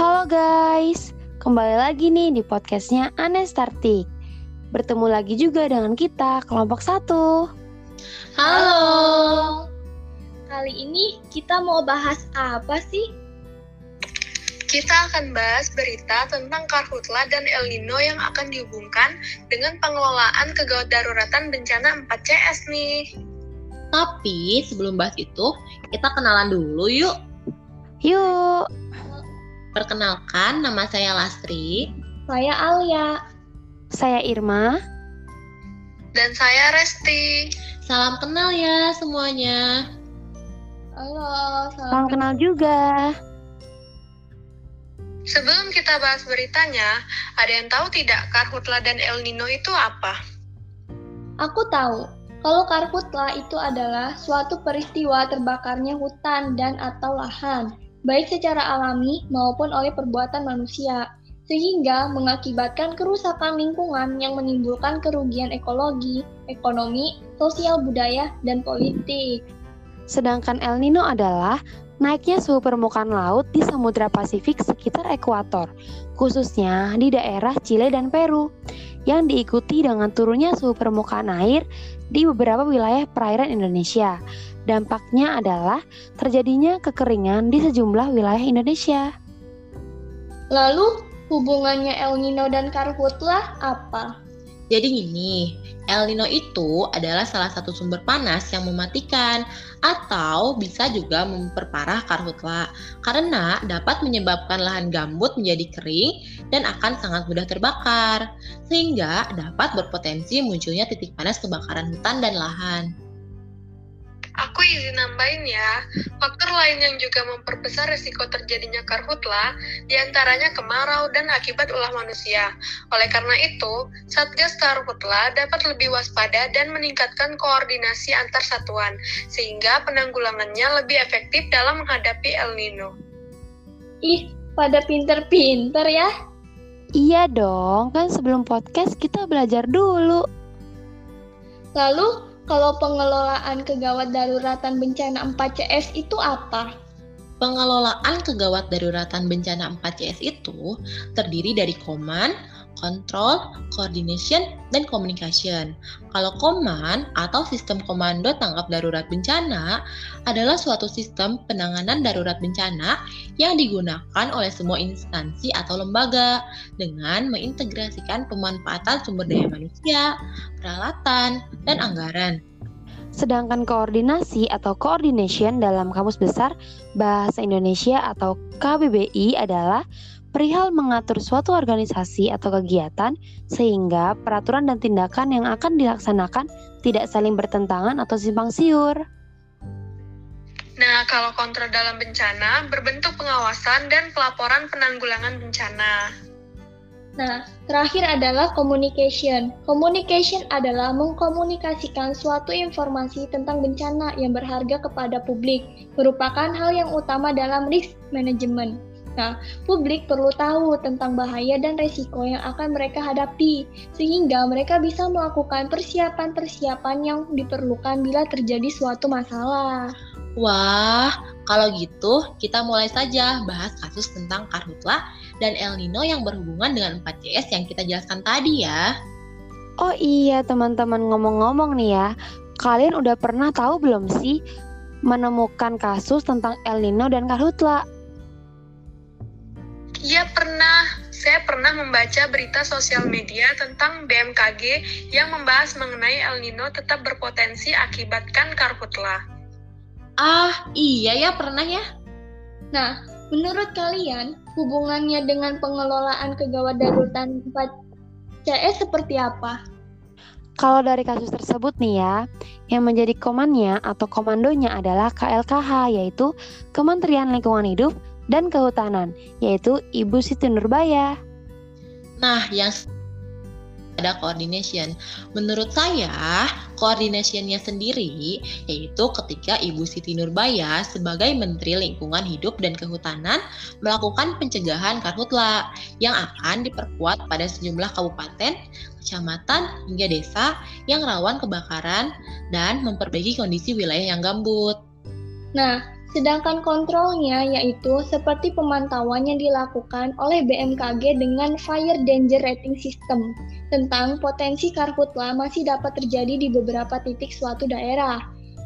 Halo guys, kembali lagi nih di podcastnya Anestartik. Bertemu lagi juga dengan kita, kelompok satu. Halo. Kali ini kita mau bahas apa sih? Kita akan bahas berita tentang karhutla dan El Nino yang akan dihubungkan dengan pengelolaan kegawat daruratan bencana 4CS nih. Tapi sebelum bahas itu, kita kenalan dulu yuk. Yuk, Perkenalkan, nama saya Lastri. Saya Alia. saya Irma. Dan saya Resti. Salam kenal ya semuanya. Halo, Salam kenal juga. Sebelum kita bahas beritanya, ada yang tahu tidak karhutla dan El Nino itu apa? Aku tahu, kalau karhutla itu adalah suatu peristiwa terbakarnya hutan dan atau lahan, baik secara alami maupun oleh perbuatan manusia, sehingga mengakibatkan kerusakan lingkungan yang menimbulkan kerugian ekologi, ekonomi, sosial budaya, dan politik. Sedangkan El Nino adalah naiknya suhu permukaan laut di Samudra Pasifik sekitar ekuator, khususnya di daerah Chile dan Peru, yang diikuti dengan turunnya suhu permukaan air di beberapa wilayah perairan Indonesia. Dampaknya adalah terjadinya kekeringan di sejumlah wilayah Indonesia. Lalu, hubungannya El Nino dan karhutla apa? Jadi gini, El Nino itu adalah salah satu sumber panas yang mematikan atau bisa juga memperparah karhutla karena dapat menyebabkan lahan gambut menjadi kering dan akan sangat mudah terbakar sehingga dapat berpotensi munculnya titik panas kebakaran hutan dan lahan. Aku izin nambahin ya, faktor lain yang juga memperbesar resiko terjadinya karhutla, di antaranya kemarau dan akibat ulah manusia. Oleh karena itu, Satgas Karhutla dapat lebih waspada dan meningkatkan koordinasi antar satuan, sehingga penanggulangannya lebih efektif dalam menghadapi El Nino. Ih, pada pinter-pinter ya. Iya dong, kan sebelum podcast kita belajar dulu. Lalu, kalau pengelolaan kegawat daruratan bencana 4CS itu apa? Pengelolaan kegawat daruratan bencana 4CS itu terdiri dari command, control, coordination, dan communication. Kalau command atau sistem komando tanggap darurat bencana adalah suatu sistem penanganan darurat bencana yang digunakan oleh semua instansi atau lembaga dengan mengintegrasikan pemanfaatan sumber daya manusia, peralatan, dan anggaran. Sedangkan koordinasi atau coordination dalam Kamus Besar Bahasa Indonesia atau KBBI adalah perihal mengatur suatu organisasi atau kegiatan sehingga peraturan dan tindakan yang akan dilaksanakan tidak saling bertentangan atau simpang siur. Nah, kalau kontrol dalam bencana berbentuk pengawasan dan pelaporan penanggulangan bencana. Nah, terakhir adalah communication. Communication adalah mengkomunikasikan suatu informasi tentang bencana yang berharga kepada publik, merupakan hal yang utama dalam risk management. Nah, publik perlu tahu tentang bahaya dan resiko yang akan mereka hadapi, sehingga mereka bisa melakukan persiapan-persiapan yang diperlukan bila terjadi suatu masalah. Wah, kalau gitu kita mulai saja bahas kasus tentang karhutla dan El Nino yang berhubungan dengan 4CS yang kita jelaskan tadi ya. Oh iya teman-teman ngomong-ngomong nih ya, kalian udah pernah tahu belum sih menemukan kasus tentang El Nino dan Karhutla? Iya pernah, saya pernah membaca berita sosial media tentang BMKG yang membahas mengenai El Nino tetap berpotensi akibatkan karhutla. Ah, iya ya pernah ya. Nah, menurut kalian, hubungannya dengan pengelolaan kegawat daruratan 4CS seperti apa? Kalau dari kasus tersebut nih ya, yang menjadi komannya atau komandonya adalah KLKH yaitu Kementerian Lingkungan Hidup dan Kehutanan, yaitu Ibu Siti Nurbaya. Nah, yang ada coordination. Menurut saya, coordinationnya sendiri yaitu ketika Ibu Siti Nurbaya sebagai Menteri Lingkungan Hidup dan Kehutanan melakukan pencegahan karhutla yang akan diperkuat pada sejumlah kabupaten, kecamatan, hingga desa yang rawan kebakaran dan memperbaiki kondisi wilayah yang gambut. Nah, Sedangkan kontrolnya yaitu seperti pemantauan yang dilakukan oleh BMKG dengan Fire Danger Rating System tentang potensi karhutla masih dapat terjadi di beberapa titik suatu daerah.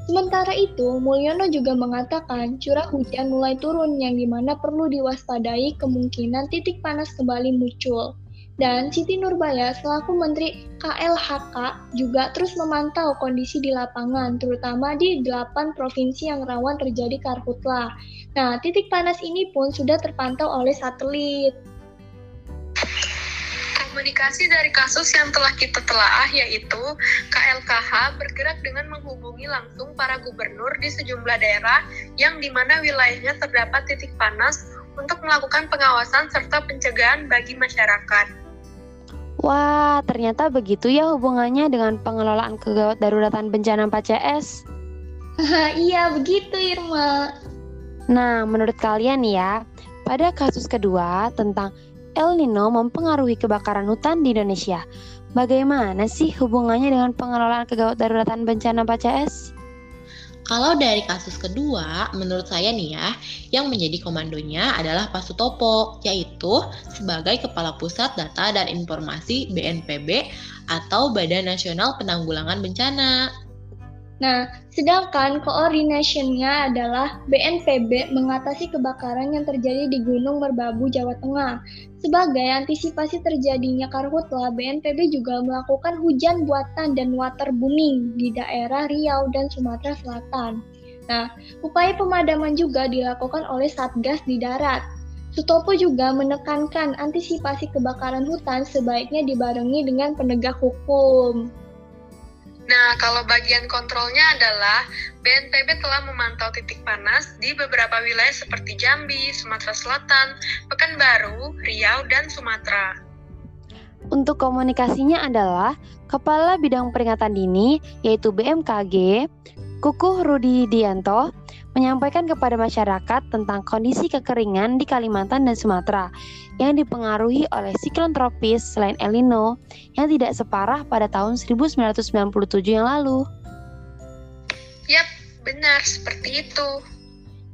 Sementara itu, Mulyono juga mengatakan curah hujan mulai turun yang di mana perlu diwaspadai kemungkinan titik panas kembali muncul. Dan Siti Nurbaya selaku Menteri KLHK juga terus memantau kondisi di lapangan, terutama di delapan provinsi yang rawan terjadi karhutlah. Nah, titik panas ini pun sudah terpantau oleh satelit komunikasi dari kasus yang telah kita telaah yaitu KLKH bergerak dengan menghubungi langsung para gubernur di sejumlah daerah yang di mana wilayahnya terdapat titik panas untuk melakukan pengawasan serta pencegahan bagi masyarakat. Wah, ternyata begitu ya hubungannya dengan pengelolaan kegawat daruratan bencana 4CS. iya, begitu Irma. Nah, menurut kalian ya, pada kasus kedua tentang El Nino mempengaruhi kebakaran hutan di Indonesia. Bagaimana sih hubungannya dengan pengelolaan kegawat daruratan bencana 4CS? Kalau dari kasus kedua, menurut saya nih ya, yang menjadi komandonya adalah Pak Sutopo, yaitu sebagai Kepala Pusat Data dan Informasi BNPB atau Badan Nasional Penanggulangan Bencana. Nah, sedangkan koordinasinya adalah BNPB mengatasi kebakaran yang terjadi di Gunung Merbabu, Jawa Tengah. Sebagai antisipasi terjadinya karhutlah, BNPB juga melakukan hujan buatan dan waterbooming di daerah Riau dan Sumatera Selatan. Nah, upaya pemadaman juga dilakukan oleh Satgas di darat. Sutopo juga menekankan antisipasi kebakaran hutan sebaiknya dibarengi dengan penegak hukum. Nah, kalau bagian kontrolnya adalah BNPB telah memantau titik panas di beberapa wilayah seperti Jambi, Sumatera Selatan, Pekanbaru, Riau, dan Sumatera. Untuk komunikasinya adalah Kepala Bidang Peringatan Dini, yaitu BMKG, Kukuh Rudi Dianto, menyampaikan kepada masyarakat tentang kondisi kekeringan di Kalimantan dan Sumatera yang dipengaruhi oleh siklon tropis selain El Nino yang tidak separah pada tahun 1997 yang lalu. Yap, benar seperti itu.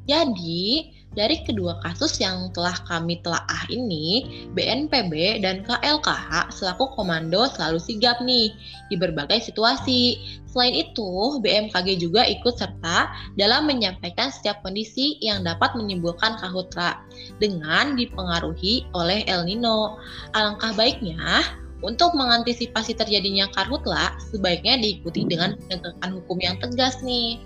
Jadi, dari kedua kasus yang telah kami telaah ini, BNPB dan KLKH selaku komando selalu sigap nih di berbagai situasi. Selain itu, BMKG juga ikut serta dalam menyampaikan setiap kondisi yang dapat menimbulkan kahutra dengan dipengaruhi oleh El Nino. Alangkah baiknya untuk mengantisipasi terjadinya karhutla, sebaiknya diikuti dengan penegakan hukum yang tegas nih.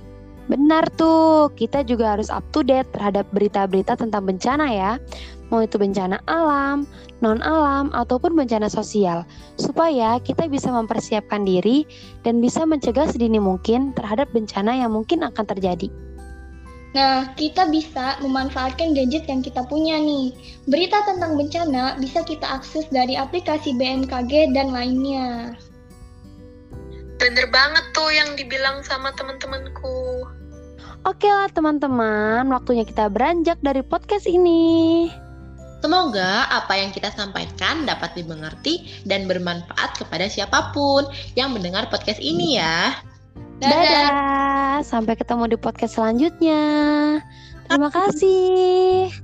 Benar tuh, kita juga harus up to date terhadap berita-berita tentang bencana ya. Mau itu bencana alam, non-alam, ataupun bencana sosial. Supaya kita bisa mempersiapkan diri dan bisa mencegah sedini mungkin terhadap bencana yang mungkin akan terjadi. Nah, kita bisa memanfaatkan gadget yang kita punya nih. Berita tentang bencana bisa kita akses dari aplikasi BMKG dan lainnya. Bener banget tuh yang dibilang sama teman-temanku. Oke lah teman-teman, waktunya kita beranjak dari podcast ini. Semoga apa yang kita sampaikan dapat dimengerti dan bermanfaat kepada siapa pun yang mendengar podcast ini ya. Dadah. Dadah. Sampai ketemu di podcast selanjutnya. Terima kasih.